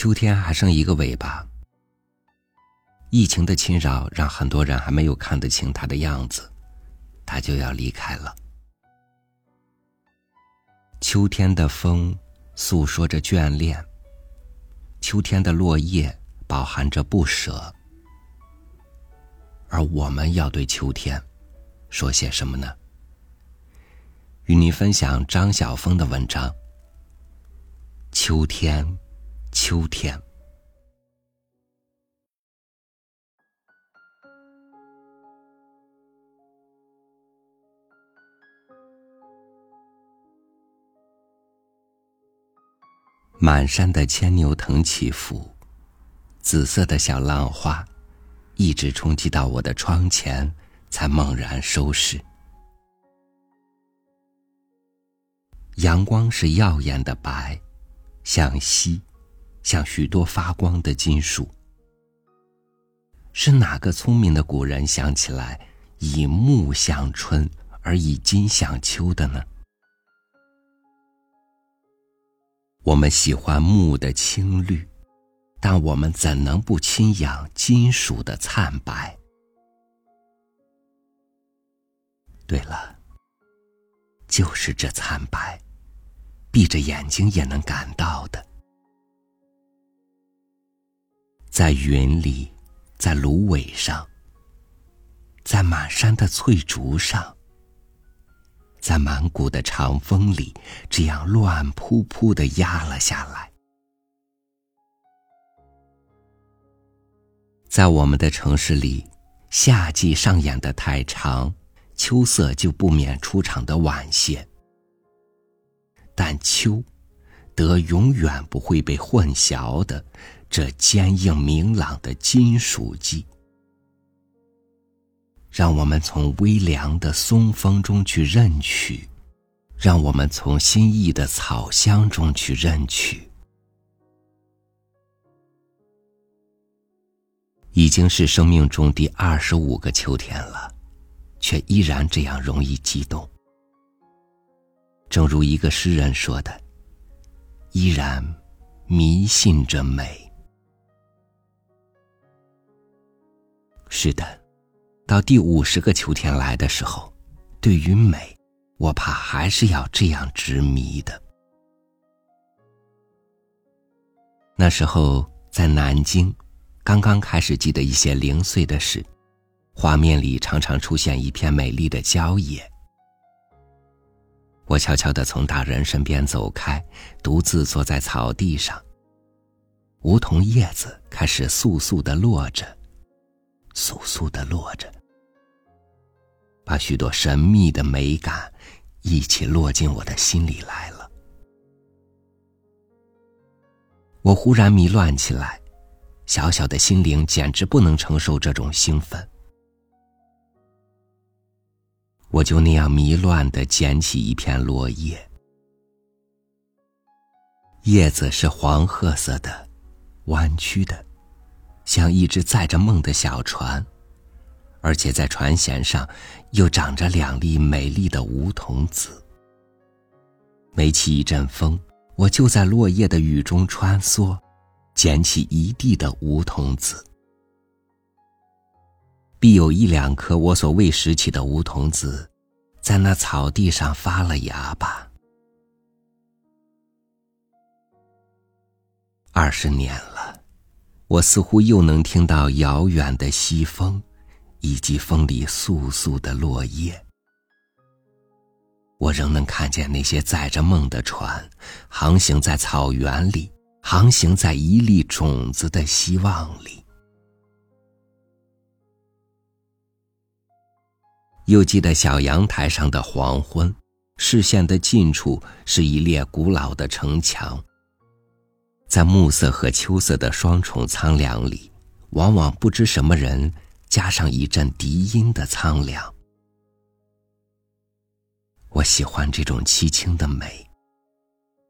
秋天还剩一个尾巴。疫情的侵扰让很多人还没有看得清它的样子，它就要离开了。秋天的风诉说着眷恋，秋天的落叶饱含着不舍，而我们要对秋天说些什么呢？与您分享张晓峰的文章。秋天，秋天。满山的牵牛藤起伏，紫色的小浪花，一直冲击到我的窗前，才猛然收拾。阳光是耀眼的白，像锡，像许多发光的金属。是哪个聪明的古人想起来以木向春，而以金向秋的呢？我们喜欢木的青绿，但我们怎能不亲仰金属的灿白？对了，就是这惨白。闭着眼睛也能感到的，在云里，在芦苇上，在满山的翠竹上，在满谷的长风里，这样乱扑扑的压了下来。在我们的城市里，夏季上演的太长，秋色就不免出场的晚些。但秋，得永远不会被混淆的这坚硬明朗的金属肌，让我们从微凉的松风中去认取，让我们从新意的草香中去认取。已经是生命中第二十五个秋天了，却依然这样容易激动。正如一个诗人说的：“依然迷信着美。”是的，到第五十个秋天来的时候，对于美，我怕还是要这样执迷的。那时候在南京，刚刚开始记得一些零碎的事，画面里常常出现一片美丽的郊野。我悄悄的从大人身边走开，独自坐在草地上。梧桐叶子开始簌簌的落着，簌簌的落着，把许多神秘的美感一起落进我的心里来了。我忽然迷乱起来，小小的心灵简直不能承受这种兴奋。我就那样迷乱的捡起一片落叶，叶子是黄褐色的，弯曲的，像一只载着梦的小船，而且在船舷上又长着两粒美丽的梧桐子。每起一阵风，我就在落叶的雨中穿梭，捡起一地的梧桐子。必有一两颗我所未拾起的梧桐子，在那草地上发了芽吧。二十年了，我似乎又能听到遥远的西风，以及风里簌簌的落叶。我仍能看见那些载着梦的船，航行在草原里，航行在一粒种子的希望里。又记得小阳台上的黄昏，视线的近处是一列古老的城墙。在暮色和秋色的双重苍凉里，往往不知什么人加上一阵笛音的苍凉。我喜欢这种凄清的美，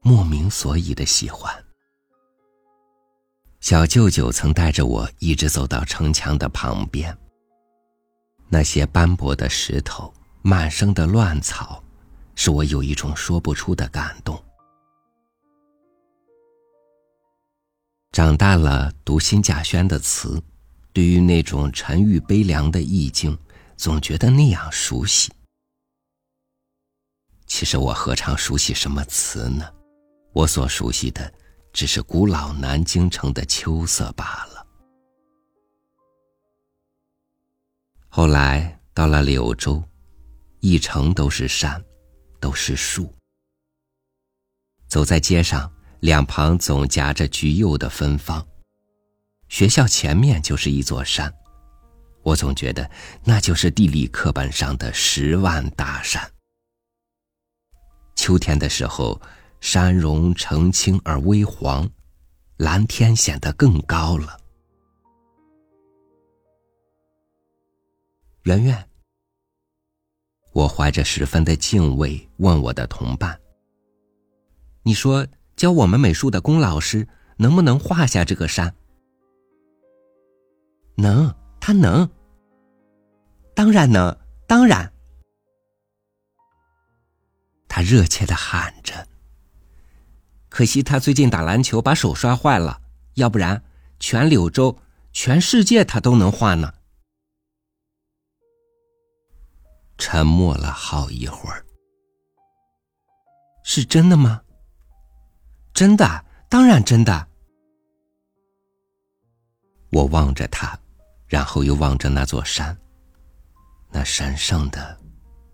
莫名所以的喜欢。小舅舅曾带着我一直走到城墙的旁边。那些斑驳的石头，漫生的乱草，使我有一种说不出的感动。长大了，读辛稼轩的词，对于那种沉郁悲凉的意境，总觉得那样熟悉。其实我何尝熟悉什么词呢？我所熟悉的，只是古老南京城的秋色罢了。后来到了柳州，一城都是山，都是树。走在街上。两旁总夹着橘柚的芬芳，学校前面就是一座山，我总觉得那就是地理课本上的十万大山。秋天的时候，山容澄清而微黄，蓝天显得更高了。圆圆，我怀着十分的敬畏问我的同伴：“你说？”教我们美术的龚老师能不能画下这个山？能，他能。当然能，当然。他热切的喊着。可惜他最近打篮球把手摔坏了，要不然全柳州、全世界他都能画呢。沉默了好一会儿。是真的吗？真的，当然真的。我望着他，然后又望着那座山，那山上的、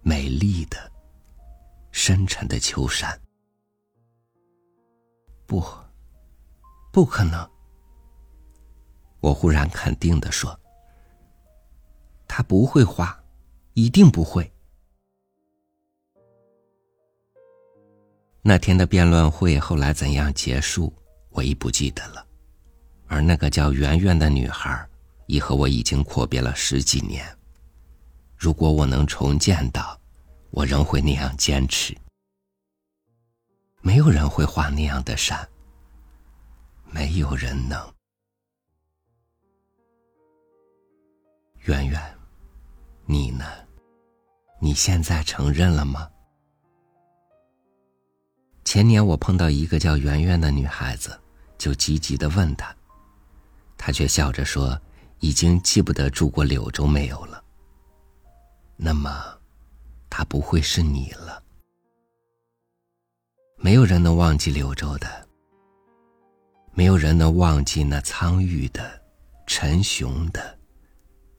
美丽的、深沉的秋山。不，不可能！我忽然肯定的说：“他不会画，一定不会。”那天的辩论会后来怎样结束，我已不记得了。而那个叫圆圆的女孩，已和我已经阔别了十几年。如果我能重见到，我仍会那样坚持。没有人会画那样的山，没有人能。圆圆，你呢？你现在承认了吗？前年我碰到一个叫圆圆的女孩子，就急急的问她，她却笑着说：“已经记不得住过柳州没有了。”那么，她不会是你了。没有人能忘记柳州的，没有人能忘记那苍郁的、沉雄的、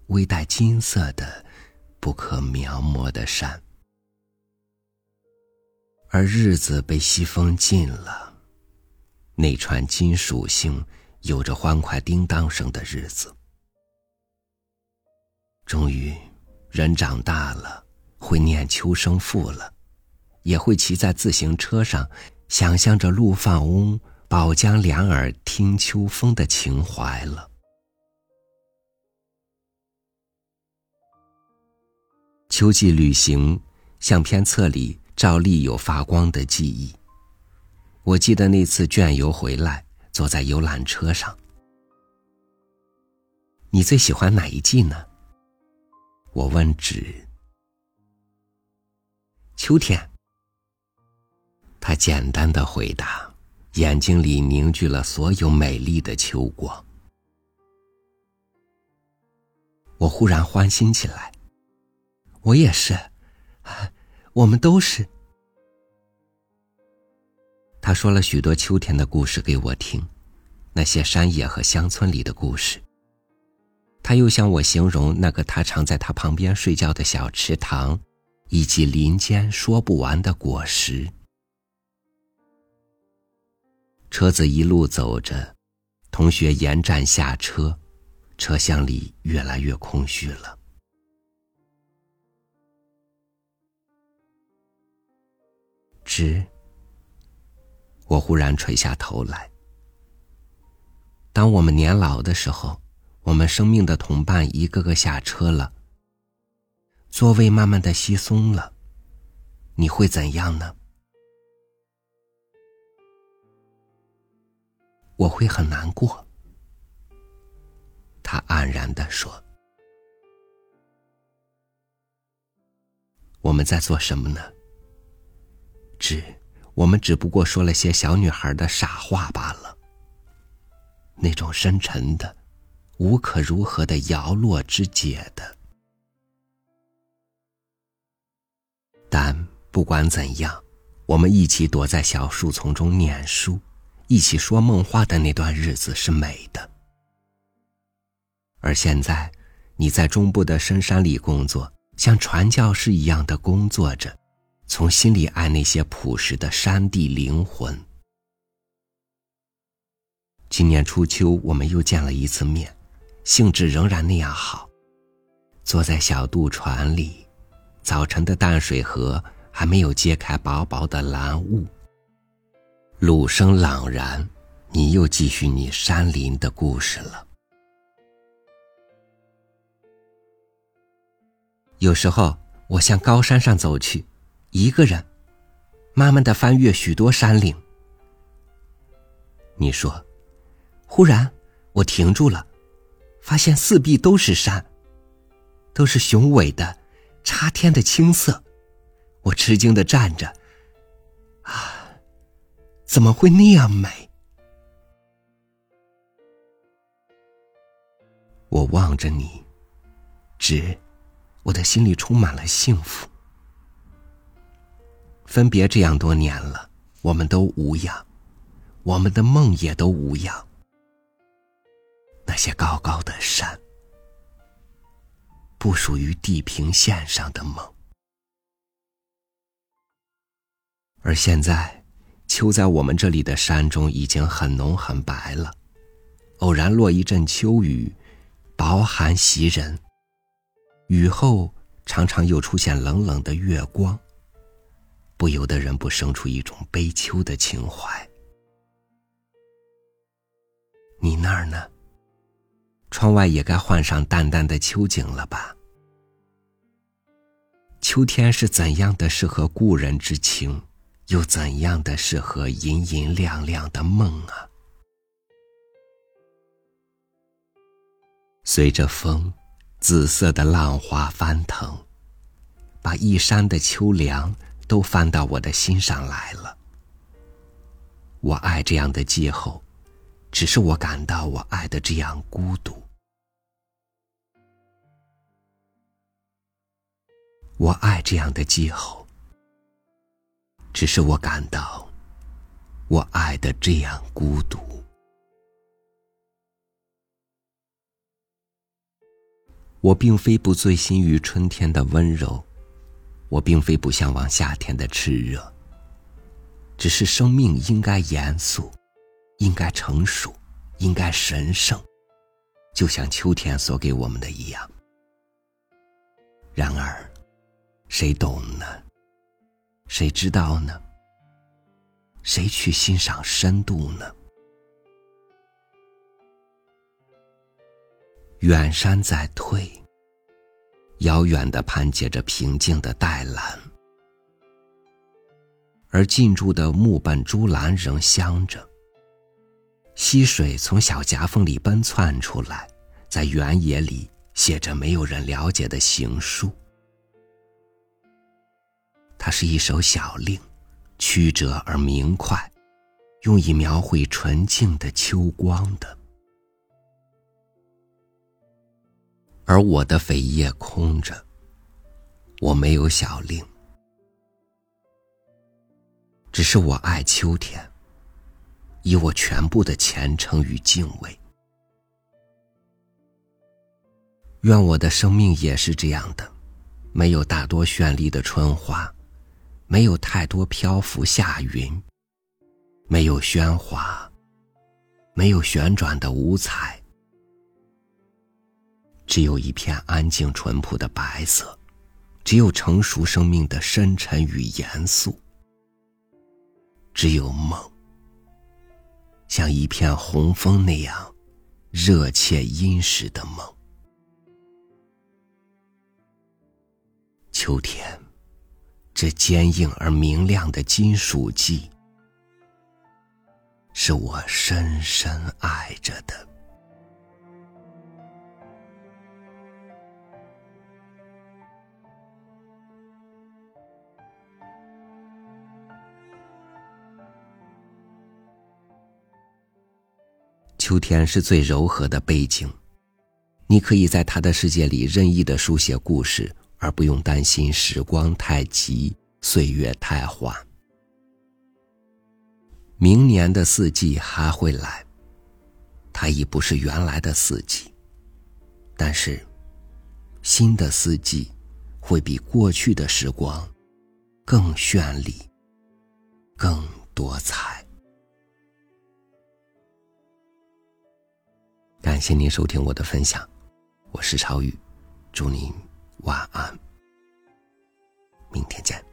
微带金色的、不可描摹的山。而日子被西风尽了，那串金属星有着欢快叮当声的日子。终于，人长大了，会念秋声赋了，也会骑在自行车上，想象着陆放翁宝江两耳听秋风的情怀了。秋季旅行相片册里。照例有发光的记忆。我记得那次卷游回来，坐在游览车上。你最喜欢哪一季呢？我问纸。秋天。他简单的回答，眼睛里凝聚了所有美丽的秋光。我忽然欢欣起来。我也是。我们都是。他说了许多秋天的故事给我听，那些山野和乡村里的故事。他又向我形容那个他常在他旁边睡觉的小池塘，以及林间说不完的果实。车子一路走着，同学延站下车，车厢里越来越空虚了。知，我忽然垂下头来。当我们年老的时候，我们生命的同伴一个个下车了，座位慢慢的稀松了，你会怎样呢？我会很难过。他黯然的说：“我们在做什么呢？”只，我们只不过说了些小女孩的傻话罢了。那种深沉的、无可如何的摇落之解的。但不管怎样，我们一起躲在小树丛中念书，一起说梦话的那段日子是美的。而现在，你在中部的深山里工作，像传教士一样的工作着，从心里爱那些朴实的山地灵魂。今年初秋，我们又见了一次面，兴致仍然那样好。坐在小渡船里，早晨的淡水河还没有揭开薄薄的蓝雾。鲁声朗然，你又继续你山林的故事了。有时候，我向高山上走去，一个人，慢慢的翻越许多山岭。你说。忽然，我停住了，发现四壁都是山，都是雄伟的、插天的青色。我吃惊的站着，啊，怎么会那样美？我望着你，直，我的心里充满了幸福。分别这样多年了，我们都无恙，我们的梦也都无恙。那些高高的山，不属于地平线上的梦。而现在，秋在我们这里的山中已经很浓很白了。偶然落一阵秋雨，薄寒袭人。雨后常常又出现冷冷的月光，不由得人不生出一种悲秋的情怀。你那儿呢？窗外也该换上淡淡的秋景了吧？秋天是怎样的适合故人之情，又怎样的适合银银亮亮的梦啊？随着风，紫色的浪花翻腾，把一山的秋凉都翻到我的心上来了。我爱这样的气候。只是我感到我爱的这样孤独，我爱这样的气候。只是我感到我爱的这样孤独。我并非不醉心于春天的温柔，我并非不向往夏天的炽热。只是生命应该严肃。应该成熟，应该神圣，就像秋天所给我们的一样。然而，谁懂呢？谁知道呢？谁去欣赏深度呢？远山在退，遥远的攀接着平静的黛蓝，而近处的木本珠栏仍香着。溪水从小夹缝里奔窜出来，在原野里写着没有人了解的行书。它是一首小令，曲折而明快，用以描绘纯净的秋光的。而我的扉页空着，我没有小令，只是我爱秋天。以我全部的虔诚与敬畏，愿我的生命也是这样的，没有大多绚丽的春花，没有太多漂浮夏云，没有喧哗，没有旋转的五彩，只有一片安静淳朴的白色，只有成熟生命的深沉与严肃，只有梦。像一片红枫那样热切殷实的梦。秋天，这坚硬而明亮的金属季，是我深深爱着的。秋天是最柔和的背景，你可以在他的世界里任意的书写故事，而不用担心时光太急，岁月太缓。明年的四季还会来，它已不是原来的四季，但是新的四季会比过去的时光更绚丽、更多彩。感谢您收听我的分享，我是超宇，祝您晚安，明天见。